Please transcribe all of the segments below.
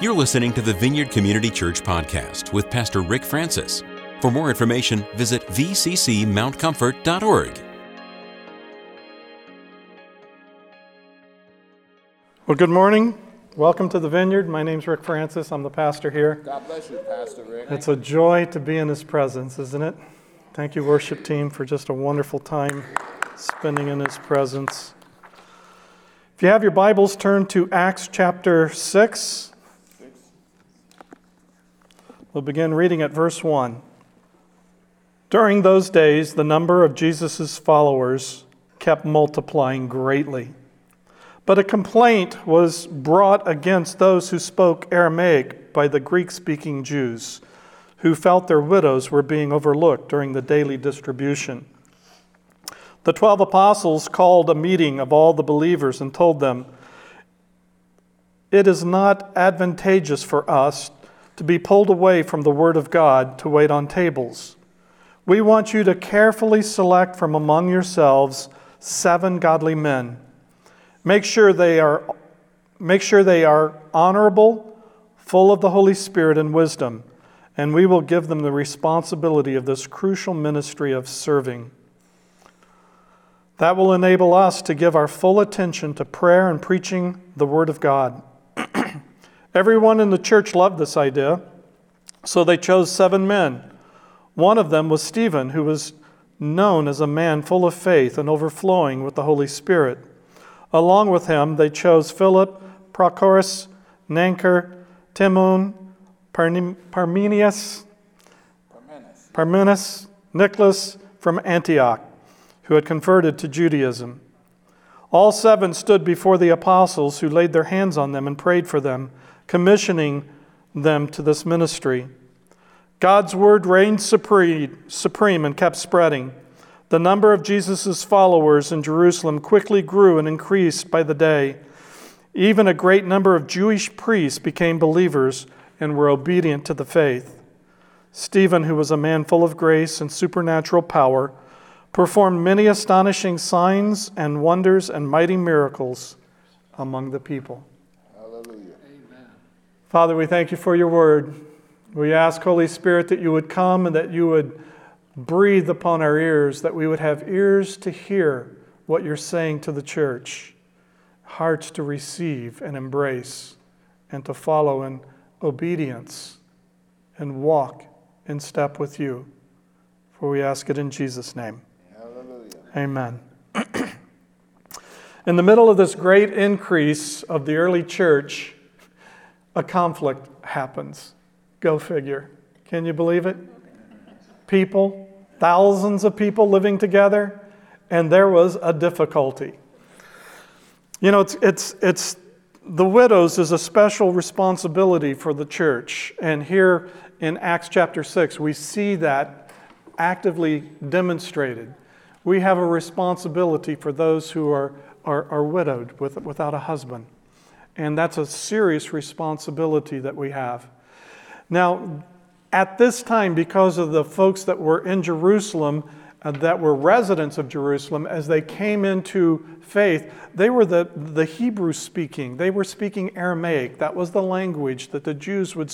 You're listening to the Vineyard Community Church podcast with Pastor Rick Francis. For more information, visit vccmountcomfort.org. Well, good morning. Welcome to the Vineyard. My name's Rick Francis. I'm the pastor here. God bless you, Pastor Rick. It's a joy to be in His presence, isn't it? Thank you, worship team, for just a wonderful time spending in His presence. If you have your Bibles, turn to Acts chapter 6. We'll begin reading at verse 1. During those days, the number of Jesus' followers kept multiplying greatly. But a complaint was brought against those who spoke Aramaic by the Greek speaking Jews, who felt their widows were being overlooked during the daily distribution. The twelve apostles called a meeting of all the believers and told them, It is not advantageous for us to be pulled away from the Word of God to wait on tables. We want you to carefully select from among yourselves seven godly men Make sure they are, make sure they are honorable, full of the Holy Spirit and wisdom, and we will give them the responsibility of this crucial ministry of serving. That will enable us to give our full attention to prayer and preaching the Word of God. Everyone in the church loved this idea, so they chose seven men. One of them was Stephen, who was known as a man full of faith and overflowing with the Holy Spirit. Along with him, they chose Philip, Prochorus, Nicanor, Timon, Parmenius, Parmenas, Nicholas from Antioch, who had converted to Judaism. All seven stood before the apostles, who laid their hands on them and prayed for them, commissioning them to this ministry. God's word reigned supreme, supreme and kept spreading. The number of Jesus' followers in Jerusalem quickly grew and increased by the day. Even a great number of Jewish priests became believers and were obedient to the faith. Stephen, who was a man full of grace and supernatural power, performed many astonishing signs and wonders and mighty miracles among the people. Father, we thank you for your word. We ask, Holy Spirit, that you would come and that you would breathe upon our ears, that we would have ears to hear what you're saying to the church, hearts to receive and embrace, and to follow in obedience and walk in step with you. For we ask it in Jesus' name. Hallelujah. Amen. in the middle of this great increase of the early church, a conflict happens. Go figure. Can you believe it? People, thousands of people living together, and there was a difficulty. You know, it's, it's, it's the widows is a special responsibility for the church. And here in Acts chapter 6, we see that actively demonstrated. We have a responsibility for those who are, are, are widowed with, without a husband. And that's a serious responsibility that we have. Now, at this time, because of the folks that were in Jerusalem, uh, that were residents of Jerusalem, as they came into faith, they were the, the Hebrew speaking. They were speaking Aramaic. That was the language that the Jews would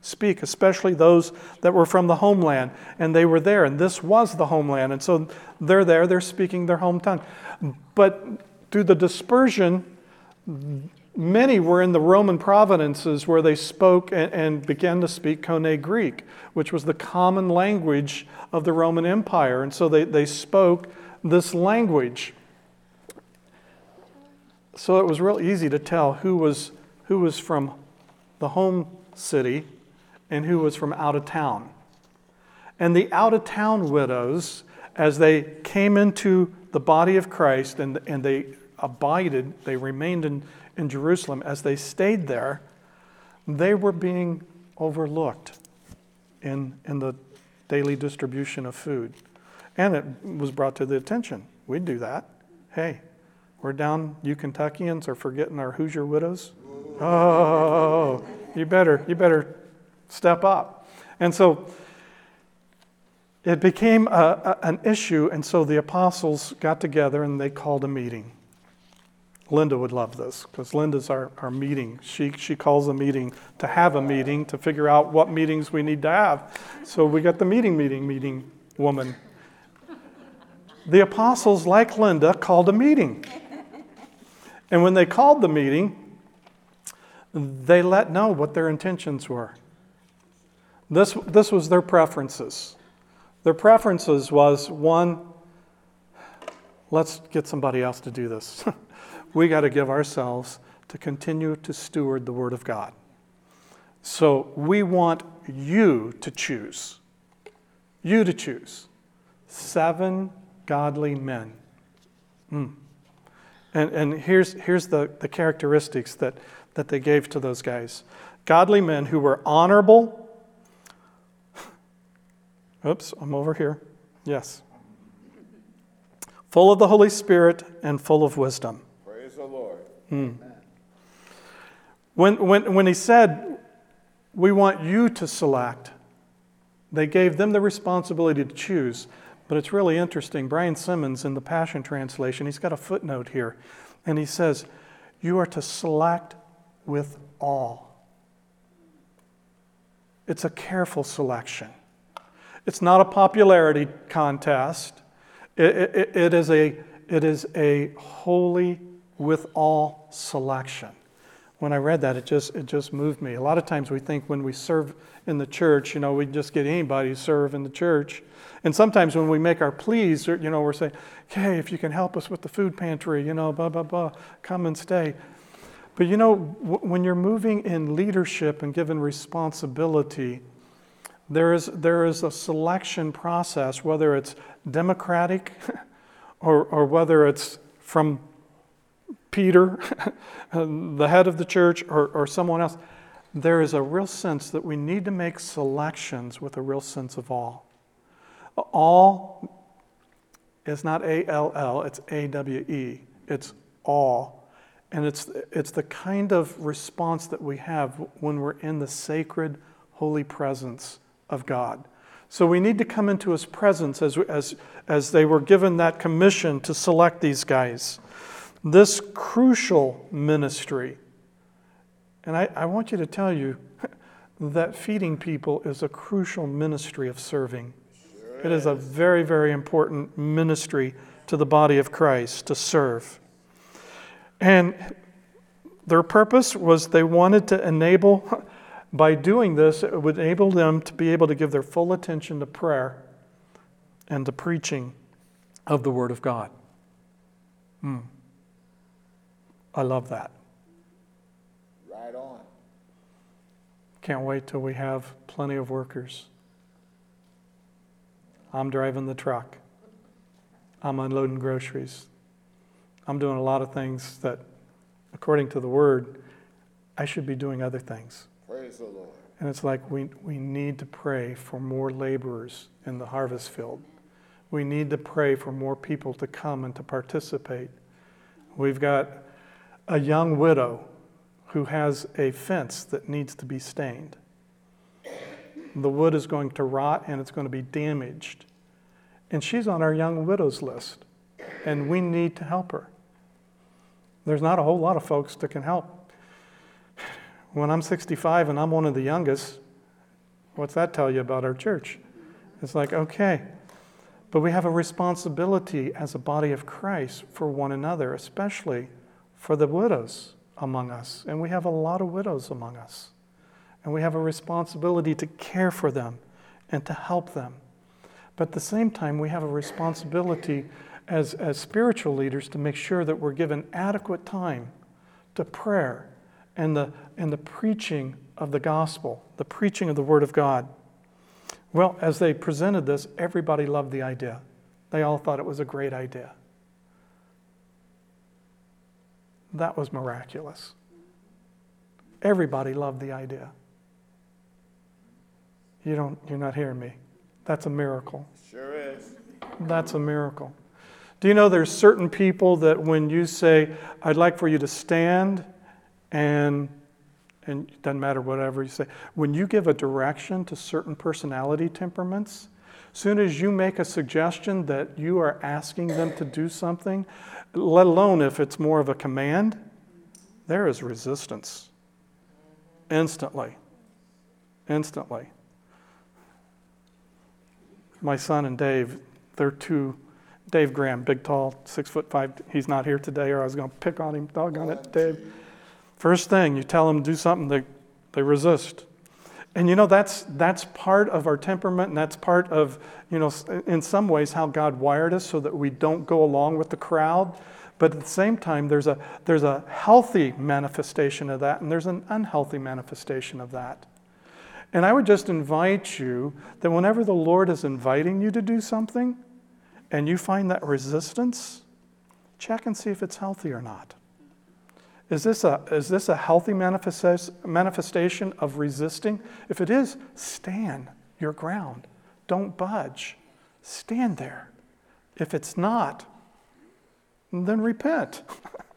speak, especially those that were from the homeland. And they were there, and this was the homeland. And so they're there, they're speaking their home tongue. But through the dispersion, Many were in the Roman provinces where they spoke and, and, began to speak Koine Greek, which was the common language of the Roman Empire. And so they, they spoke this language. So it was real easy to tell who was, who was from the home city and who was from out of town. And the out of town widows, as they came into the body of Christ and, and they abided, they remained in in Jerusalem, as they stayed there, they were being overlooked in, in the daily distribution of food. And it was brought to the attention. We'd do that. Hey, we're down, you Kentuckians are forgetting our Hoosier widows. Oh, you better, you better step up. And so it became a, a, an issue, and so the apostles got together and they called a meeting. Linda would love this because Linda's our, our meeting. She, she calls a meeting to have a meeting to figure out what meetings we need to have. So we got the meeting, meeting, meeting woman. The apostles, like Linda, called a meeting. And when they called the meeting, they let know what their intentions were. This, this was their preferences. Their preferences was one, let's get somebody else to do this. we got to give ourselves to continue to steward the Word of God. So we want you to choose. You to choose. Seven godly men. Mm. And, and here's, here's the, the characteristics that, that they gave to those guys godly men who were honorable. Oops, I'm over here. Yes. Full of the Holy Spirit and full of wisdom Hmm. When, when, when he said, We want you to select, they gave them the responsibility to choose. But it's really interesting. Brian Simmons, in the Passion Translation, he's got a footnote here, and he says, You are to select with awe. It's a careful selection. It's not a popularity contest. It, it, it, is, a, it is a holy with awe selection. When I read that, it just, it just moved me. A lot of times we think when we serve in the church, you know, we just get anybody to serve in the church. And sometimes when we make our pleas, you know, we're saying, hey, if you can help us with the food pantry, you know, blah, blah, blah, come and stay. But you know, when you're moving in leadership and given responsibility, there is, there is a selection process, whether it's democratic or, or whether it's from Peter, the head of the church, or, or someone else, there is a real sense that we need to make selections with a real sense of awe. Awe is not A L L, it's A W E. It's awe. And it's, it's the kind of response that we have when we're in the sacred, holy presence of God. So we need to come into his presence as, as, as they were given that commission to select these guys this crucial ministry. And I, I want you to tell you that feeding people is a crucial ministry of serving. Sure it is a very, very important ministry to the body of Christ to serve. And their purpose was they wanted to enable, by doing this, it would enable them to be able to give their full attention to prayer and to preaching of the Word of God. Hmm. I love that. Right on. Can't wait till we have plenty of workers. I'm driving the truck. I'm unloading groceries. I'm doing a lot of things that, according to the word, I should be doing other things. Praise the Lord. And it's like we, we need to pray for more laborers in the harvest field. We need to pray for more people to come and to participate. We've got a young widow who has a fence that needs to be stained. The wood is going to rot and it's going to be damaged. And she's on our young widows list, and we need to help her. There's not a whole lot of folks that can help. When I'm 65 and I'm one of the youngest, what's that tell you about our church? It's like, okay. But we have a responsibility as a body of Christ for one another, especially for the widows among us. And we have a lot of widows among us. And we have a responsibility to care for them and to help them. But at the same time, we have a responsibility as, as spiritual leaders to make sure that we're given adequate time to prayer and the, and the preaching of the gospel, the preaching of the Word of God. Well, as they presented this, everybody loved the idea. They all thought it was a great idea. That was miraculous. Everybody loved the idea. You don't, you're not hearing me. That's a miracle. Sure is. That's a miracle. Do you know there's certain people that when you say, I'd like for you to stand and and it doesn't matter whatever you say, when you give a direction to certain personality temperaments, Soon as you make a suggestion that you are asking them to do something, let alone if it's more of a command, there is resistance. Instantly. Instantly. My son and Dave, they're two, Dave Graham, big, tall, six foot five. He's not here today, or I was going to pick on him. Doggone it, Dave. First thing, you tell them to do something, they, they resist. And you know, that's, that's part of our temperament, and that's part of, you know, in some ways, how God wired us so that we don't go along with the crowd. But at the same time, there's a, there's a healthy manifestation of that, and there's an unhealthy manifestation of that. And I would just invite you that whenever the Lord is inviting you to do something and you find that resistance, check and see if it's healthy or not. Is this a, is this a healthy manifestation of resisting? If it is, stand your ground. Don't budge. Stand there. If it's not, then repent.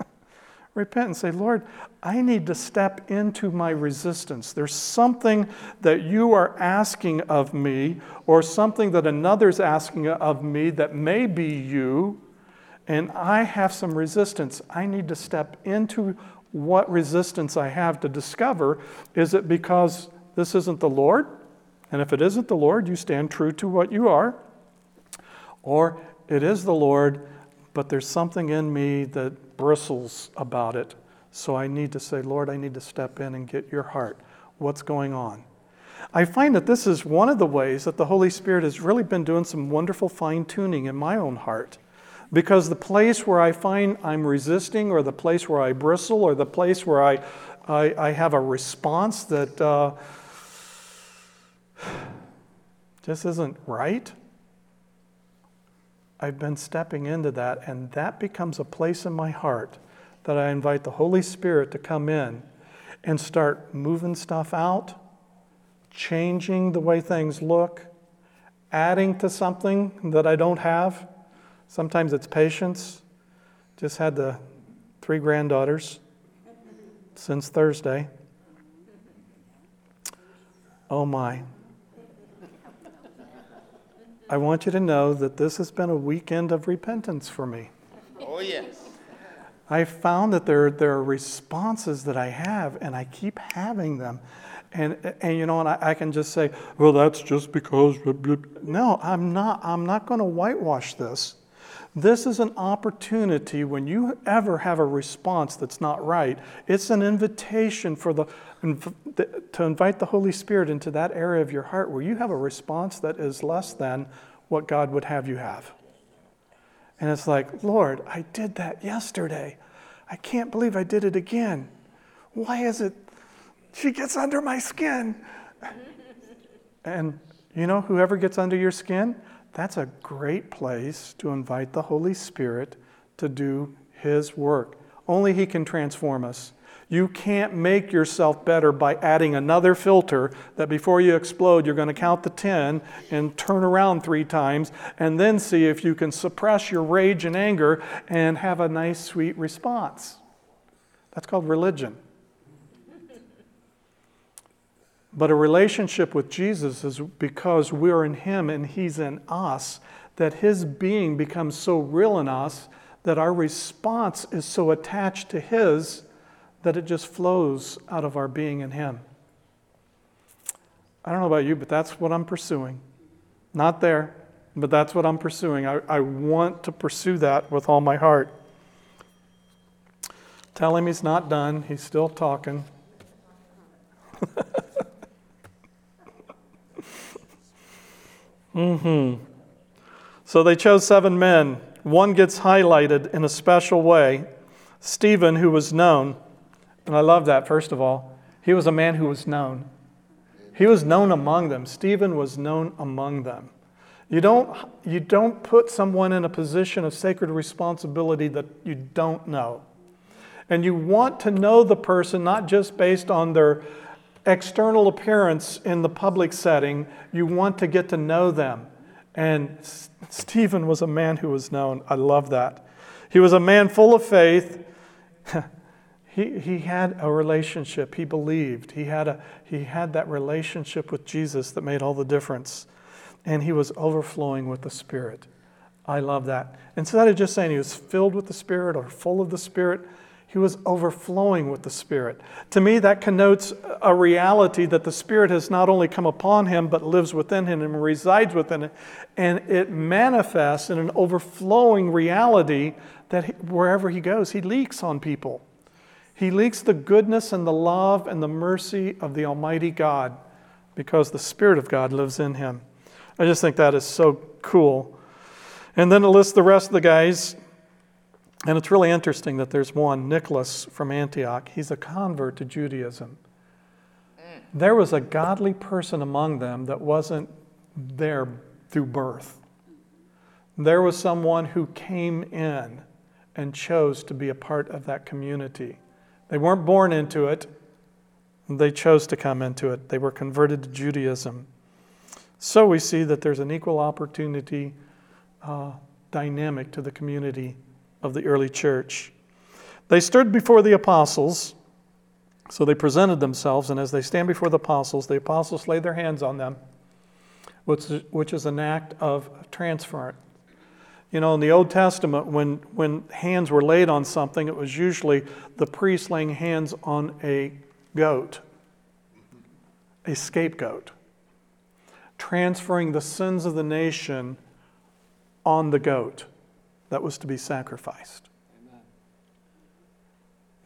repent and say, Lord, I need to step into my resistance. There's something that you are asking of me, or something that another's asking of me that may be you, and I have some resistance. I need to step into what resistance I have to discover. Is it because this isn't the Lord? And if it isn't the Lord, you stand true to what you are. Or it is the Lord, but there's something in me that bristles about it. So I need to say, Lord, I need to step in and get your heart. What's going on? I find that this is one of the ways that the Holy Spirit has really been doing some wonderful fine tuning in my own heart. Because the place where I find I'm resisting, or the place where I bristle, or the place where I, I, I have a response that uh, just isn't right, I've been stepping into that, and that becomes a place in my heart that I invite the Holy Spirit to come in and start moving stuff out, changing the way things look, adding to something that I don't have. Sometimes it's patience. Just had the three granddaughters since Thursday. Oh my. I want you to know that this has been a weekend of repentance for me. Oh, yes. I found that there, there are responses that I have, and I keep having them. And, and you know, and I, I can just say, well, that's just because. No, I'm not. I'm not going to whitewash this. This is an opportunity when you ever have a response that's not right. It's an invitation for the to invite the Holy Spirit into that area of your heart where you have a response that is less than what God would have you have. And it's like, Lord, I did that yesterday. I can't believe I did it again. Why is it she gets under my skin? and you know, whoever gets under your skin, that's a great place to invite the Holy Spirit to do His work. Only He can transform us. You can't make yourself better by adding another filter that before you explode, you're going to count the 10 and turn around three times and then see if you can suppress your rage and anger and have a nice, sweet response. That's called religion. But a relationship with Jesus is because we're in Him and He's in us, that His being becomes so real in us that our response is so attached to His that it just flows out of our being in Him. I don't know about you, but that's what I'm pursuing. Not there, but that's what I'm pursuing. I, I want to pursue that with all my heart. Tell him he's not done, he's still talking. Mm-hmm. So they chose seven men. One gets highlighted in a special way Stephen, who was known. And I love that, first of all. He was a man who was known. He was known among them. Stephen was known among them. You don't, you don't put someone in a position of sacred responsibility that you don't know. And you want to know the person not just based on their external appearance in the public setting, you want to get to know them. And Stephen was a man who was known. I love that. He was a man full of faith. He, he had a relationship. He believed. He had, a, he had that relationship with Jesus that made all the difference. and he was overflowing with the Spirit. I love that. Instead of just saying he was filled with the Spirit or full of the Spirit, he was overflowing with the Spirit. To me, that connotes a reality that the Spirit has not only come upon him, but lives within him and resides within it. And it manifests in an overflowing reality that he, wherever he goes, he leaks on people. He leaks the goodness and the love and the mercy of the Almighty God because the Spirit of God lives in him. I just think that is so cool. And then it lists the rest of the guys and it's really interesting that there's one, Nicholas from Antioch. He's a convert to Judaism. There was a godly person among them that wasn't there through birth. There was someone who came in and chose to be a part of that community. They weren't born into it, they chose to come into it. They were converted to Judaism. So we see that there's an equal opportunity uh, dynamic to the community of the early church. They stood before the apostles, so they presented themselves, and as they stand before the apostles, the apostles lay their hands on them, which, which is an act of transference. You know, in the Old Testament, when, when hands were laid on something, it was usually the priest laying hands on a goat, a scapegoat, transferring the sins of the nation on the goat that was to be sacrificed. Amen.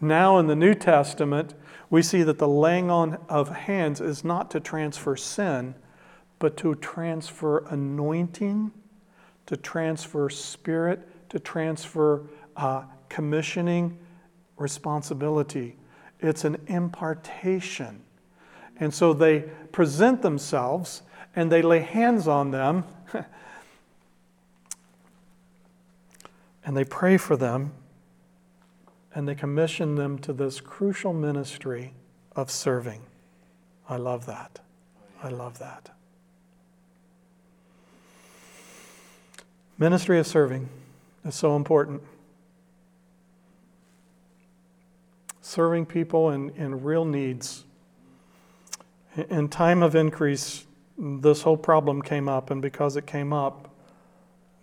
Now, in the New Testament, we see that the laying on of hands is not to transfer sin, but to transfer anointing, to transfer spirit, to transfer uh, commissioning responsibility. It's an impartation. And so they present themselves and they lay hands on them and they pray for them and they commission them to this crucial ministry of serving. I love that. I love that. Ministry of serving is so important. Serving people in, in real needs. In time of increase, this whole problem came up, and because it came up,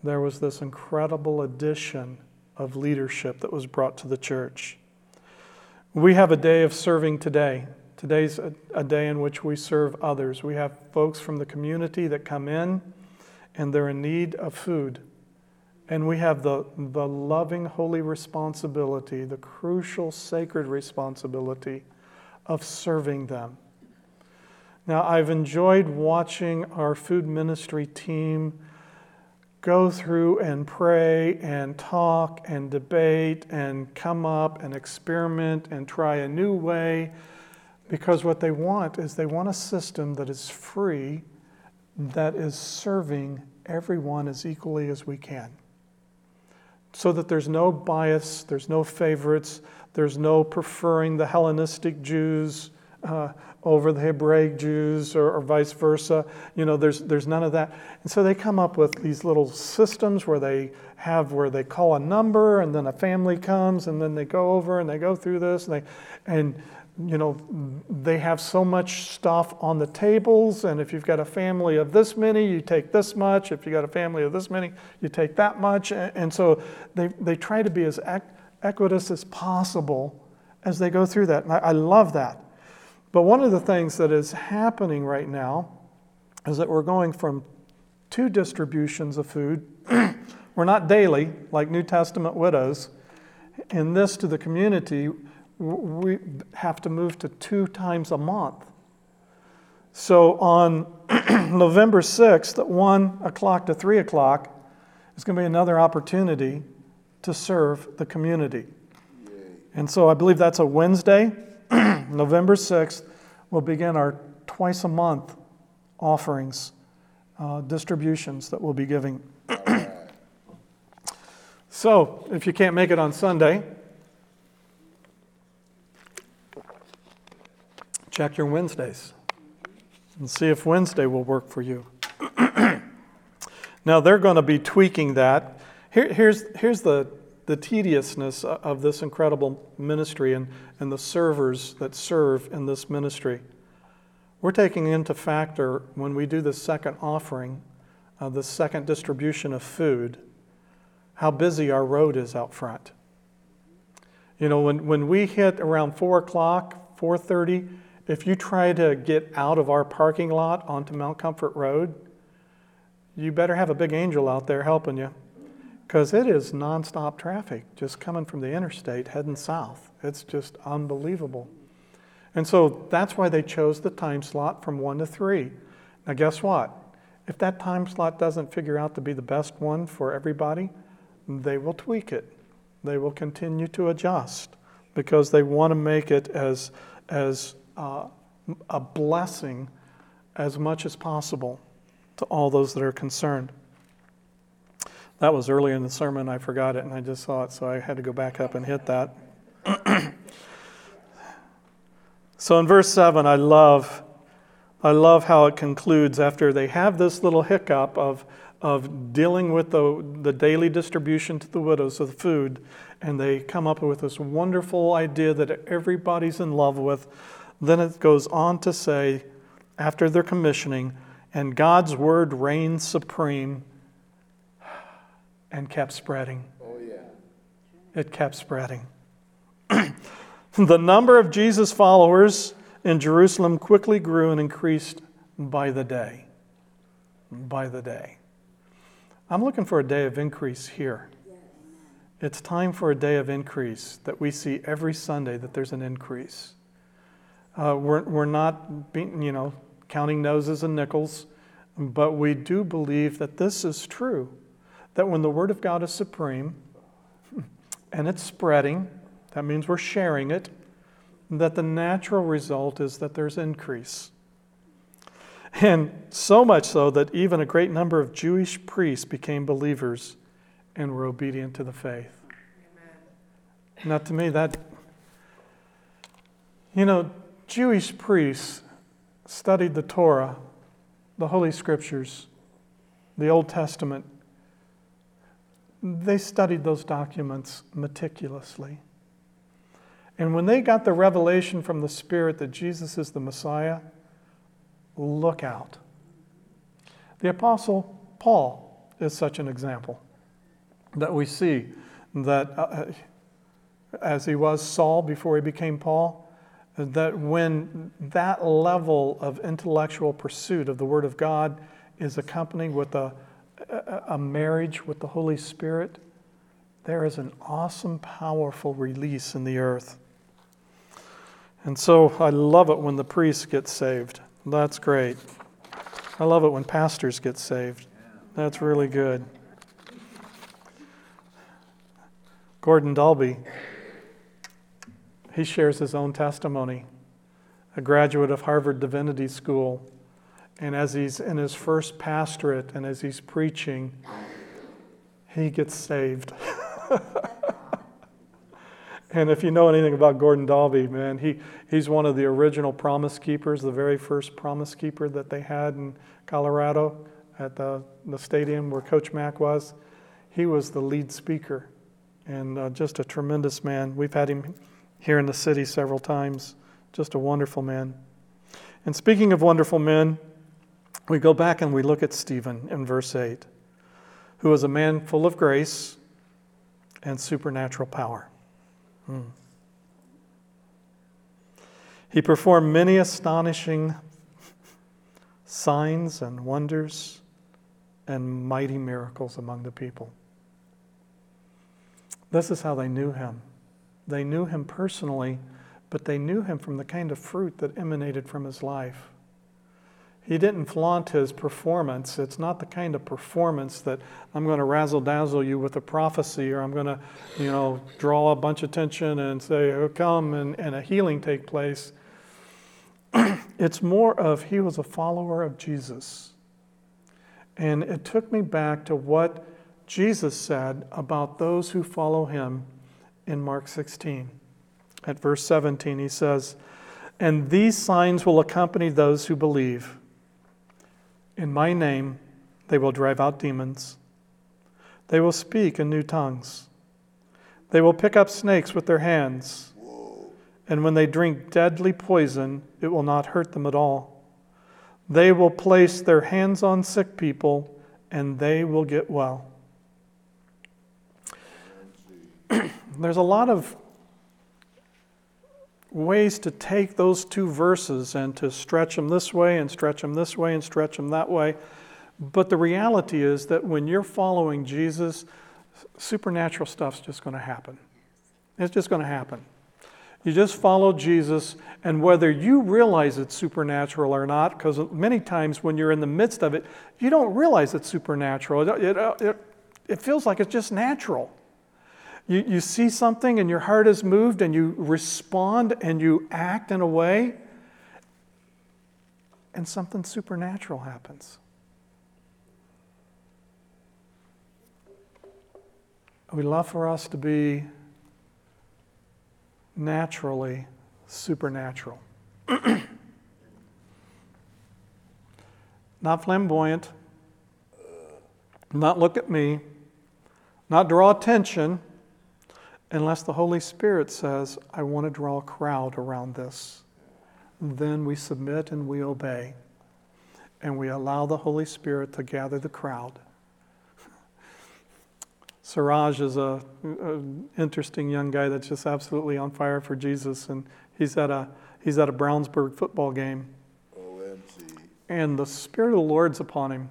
there was this incredible addition of leadership that was brought to the church. We have a day of serving today. Today's a, a, day in which we serve others. We have folks from the community that come in and they're in need of food. And we have the, the loving, holy responsibility, the crucial, sacred responsibility of serving them. Now, I've enjoyed watching our food ministry team go through and pray and talk and debate and come up and experiment and try a new way because what they want is they want a system that is free, that is serving everyone as equally as we can. So that there's no bias, there's no favorites, there's no preferring the Hellenistic Jews uh, over the Hebraic Jews or, or, vice versa. You know, there's, there's none of that. And so they come up with these little systems where they have where they call a number and then a family comes and then they go over and they go through this and they and you know they have so much stuff on the tables. And if you've got a family of this many you take this much. If you've got a family of this many you take that much. And, and so they, they try to be as equitous as possible as they go through that. And I, I love that but one of the things that is happening right now is that we're going from two distributions of food. we're not daily, like New Testament widows. In this to the community, we have to move to two times a month. So on November 6th, at 1 o'clock to 3 o'clock, is going to be another opportunity to serve the community. And so I believe that's a Wednesday. November 6th, we'll begin our twice a month offerings, uh, distributions that we'll be giving. so, if you can't make it on Sunday, check your Wednesdays and see if Wednesday will work for you. now, they're going to be tweaking that. Here, here's, here's the the tediousness of this incredible ministry and, and the servers that serve in this ministry. We're taking into factor when we do the second offering uh, the second distribution of food, how busy our road is out front. You know, when, when we hit around 4 o'clock, 4.30, if you try to get out of our parking lot onto Mount Comfort Road, you better have a big angel out there helping you because it is nonstop traffic just coming from the interstate heading south. It's just unbelievable. And so that's why they chose the time slot from 1 to 3. Now, guess what? If that time slot doesn't figure out to be the best one for everybody, they will tweak it. They will continue to adjust because they want to make it as, as uh, a blessing as much as possible to all those that are concerned. That was early in the sermon. I forgot it and I just saw it, so I had to go back up and hit that. so in verse 7, I love, I love how it concludes after they have this little hiccup of, of dealing with the, the daily distribution to the widows of the food, and they come up with this wonderful idea that everybody's in love with. Then it goes on to say, after their commissioning, and God's word reigns supreme and kept spreading. Oh, yeah. It kept spreading. the number of Jesus' followers in Jerusalem quickly grew and increased by the day. By the day. I'm looking for a day of increase here. It's time for a day of increase that we see every Sunday that there's an increase. Uh, we're, we're not, being, you know, counting noses and nickels, but we do believe that this is true. That when the Word of God is supreme and it's spreading, that means we're sharing it, that the natural result is that there's increase. And so much so that even a great number of Jewish priests became believers and were obedient to the faith. Amen. Now, to me, that, you know, Jewish priests studied the Torah, the Holy Scriptures, the Old Testament. They studied those documents meticulously. And when they got the revelation from the Spirit that Jesus is the Messiah, look out. The Apostle Paul is such an example that we see that uh, uh, as he was Saul before he became Paul, that when that level of intellectual pursuit of the Word of God is accompanied with a, a, marriage with the Holy Spirit, there is an awesome, powerful release in the earth. And so I love it when the priests get saved. That's great. I love it when pastors get saved. That's really good. Gordon Dalbey, he shares his own testimony. A graduate of Harvard Divinity School. And as he's in his first pastorate and as he's preaching, he gets saved. and if you know anything about Gordon Dalbey, man, he, he's one of the original promise keepers, the very first promise keeper that they had in Colorado at the, the stadium where Coach Mack was. He was the lead speaker and uh, just a tremendous man. We've had him here in the city several times. Just a wonderful man. And speaking of wonderful men, we go back and we look at Stephen in verse 8, who was a man full of grace and supernatural power. Hmm. He performed many astonishing signs and wonders and mighty miracles among the people. This is how they knew him. They knew him personally, but they knew him from the kind of fruit that emanated from his life. He didn't flaunt his performance. It's not the kind of performance that I'm going to razzle dazzle you with a prophecy or I'm going to, you know, draw a bunch of attention and say, oh, come and, and a healing take place. it's more of he was a follower of Jesus. And it took me back to what Jesus said about those who follow him in Mark 16. At verse 17, he says, And these signs will accompany those who believe. In my name, they will drive out demons. They will speak in new tongues. They will pick up snakes with their hands. And when they drink deadly poison, it will not hurt them at all. They will place their hands on sick people and they will get well. There's a lot of ways to take those two verses and to stretch them this way and stretch them this way and stretch them that way. But the reality is that when you're following Jesus, supernatural stuff's just going to happen. It's just going to happen. You just follow Jesus, and whether you realize it's supernatural or not, because many times when you're in the midst of it, you don't realize it's supernatural. It, it, it, it feels like it's just natural. You, you see something and your heart is moved, and you respond and you act in a way, and something supernatural happens. We love for us to be naturally supernatural. not flamboyant, not look at me, not draw attention, unless the Holy Spirit says, I want to draw a crowd around this. Then we submit and we obey, and we allow the Holy Spirit to gather the crowd. Siraj is a, interesting young guy that's just absolutely on fire for Jesus, and he's at a he's at a Brownsburg football game. OMG. And the Spirit of the Lord's upon him,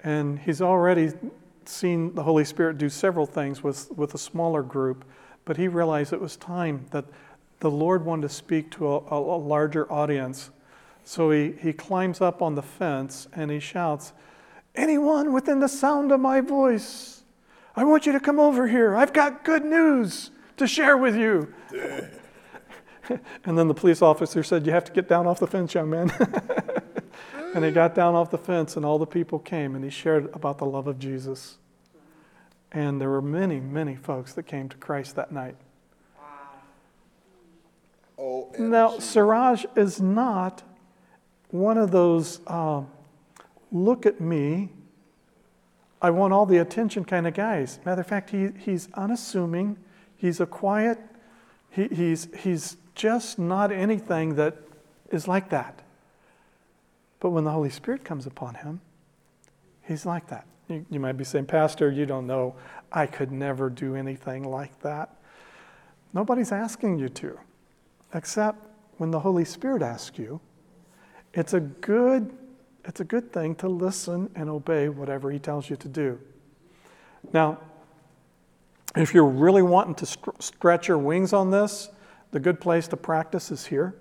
and he's already seen the Holy Spirit do several things with with a smaller group, but he realized it was time that the Lord wanted to speak to a, a, larger audience. So he, he climbs up on the fence and he shouts, Anyone within the sound of my voice, I want you to come over here. I've got good news to share with you. and then the police officer said, You have to get down off the fence, young man. and he got down off the fence, and all the people came, and he shared about the love of Jesus. And there were many, many folks that came to Christ that night. Wow. Now, Siraj is not one of those uh, look at me I want all the attention kind of guys. Matter of fact, he, he's unassuming, he's a quiet, he, he's, he's just not anything that is like that. But when the Holy Spirit comes upon him, he's like that. You, you might be saying, Pastor, you don't know. I could never do anything like that. Nobody's asking you to, except when the Holy Spirit asks you. It's a good it's a good thing to listen and obey whatever he tells you to do. Now, if you're really wanting to st- stretch your wings on this, the good place to practice is here.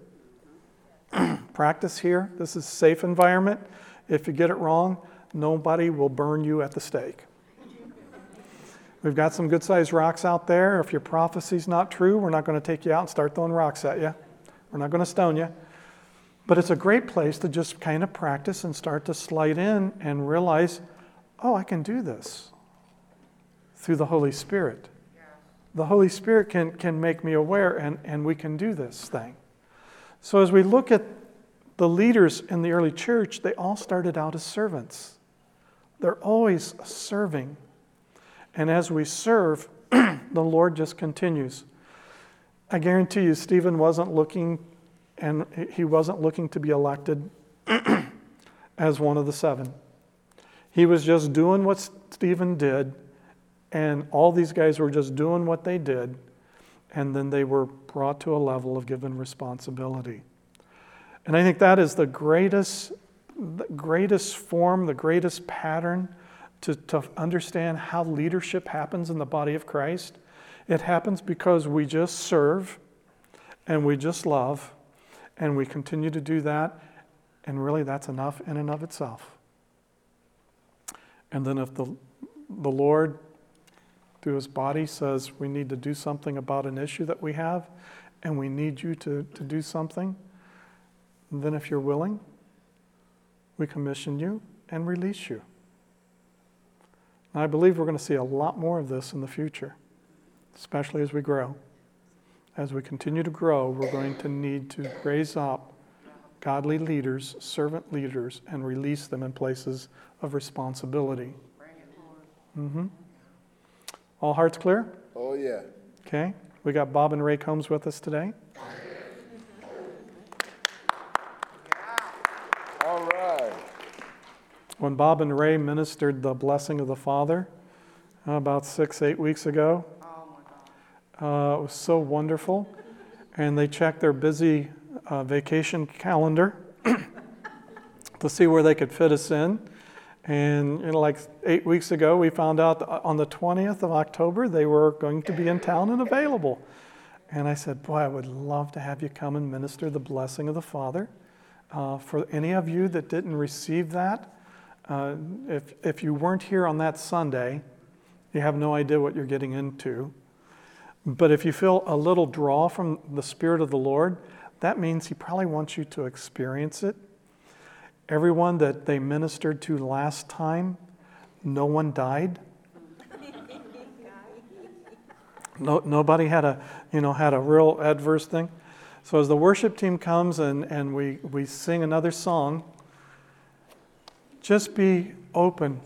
practice here. This is a safe environment. If you get it wrong, nobody will burn you at the stake. We've got some good sized rocks out there. If your prophecy's not true, we're not going to take you out and start throwing rocks at you. We're not going to stone you. But it's a great place to just kind of practice and start to slide in and realize, oh, I can do this through the Holy Spirit. The Holy Spirit can, can make me aware, and, and we can do this thing. So, as we look at the leaders in the early church, they all started out as servants. They're always serving. And as we serve, the Lord just continues. I guarantee you, Stephen wasn't looking and he wasn't looking to be elected as one of the seven. He was just doing what Stephen did, and all these guys were just doing what they did, and then they were brought to a level of given responsibility. And I think that is the greatest, the greatest form, the greatest pattern to, to understand how leadership happens in the body of Christ. It happens because we just serve and we just love and we continue to do that, and really that's enough in and of itself. And then if the, the Lord, through his body, says we need to do something about an issue that we have, and we need you to, to do something, then if you're willing, we commission you and release you. And I believe we're going to see a lot more of this in the future, especially as we grow as we continue to grow, we're going to need to raise up godly leaders, servant leaders, and release them in places of responsibility. Mm-hmm. All hearts clear? Oh, yeah. Okay. We got Bob and Ray Combs with us today. All right. when Bob and Ray ministered the blessing of the Father uh, about six, eight weeks ago. Uh, it was so wonderful. And they checked their busy uh, vacation calendar to see where they could fit us in. And you know, like eight weeks ago, we found out on the 20th of October they were going to be in town and available. And I said, Boy, I would love to have you come and minister the blessing of the Father. Uh, for any of you that didn't receive that, uh, if, if you weren't here on that Sunday, you have no idea what you're getting into. But if you feel a little draw from the Spirit of the Lord, that means He probably wants you to experience it. Everyone that they ministered to last time, no one died. No, nobody had a, you know, had a real adverse thing. So as the worship team comes and, and we, we sing another song, just be open.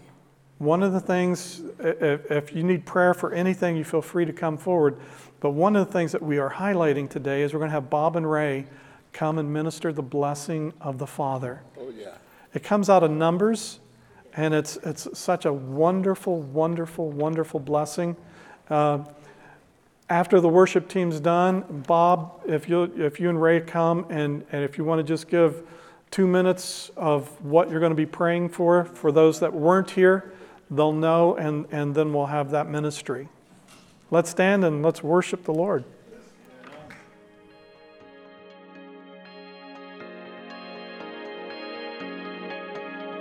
One of the things, if, if you need prayer for anything, you feel free to come forward. But one of the things that we are highlighting today is we're going to have Bob and Ray come and minister the blessing of the Father. Yeah. It comes out of Numbers, and it's, it's such a wonderful, wonderful, wonderful blessing. Uh, after the worship team's done, Bob, if you, if you and Ray come and, and if you want to just give two minutes of what you're going to be praying for, for those that weren't here, they'll know, and, and then we'll have that ministry. Let's stand and let's worship the Lord.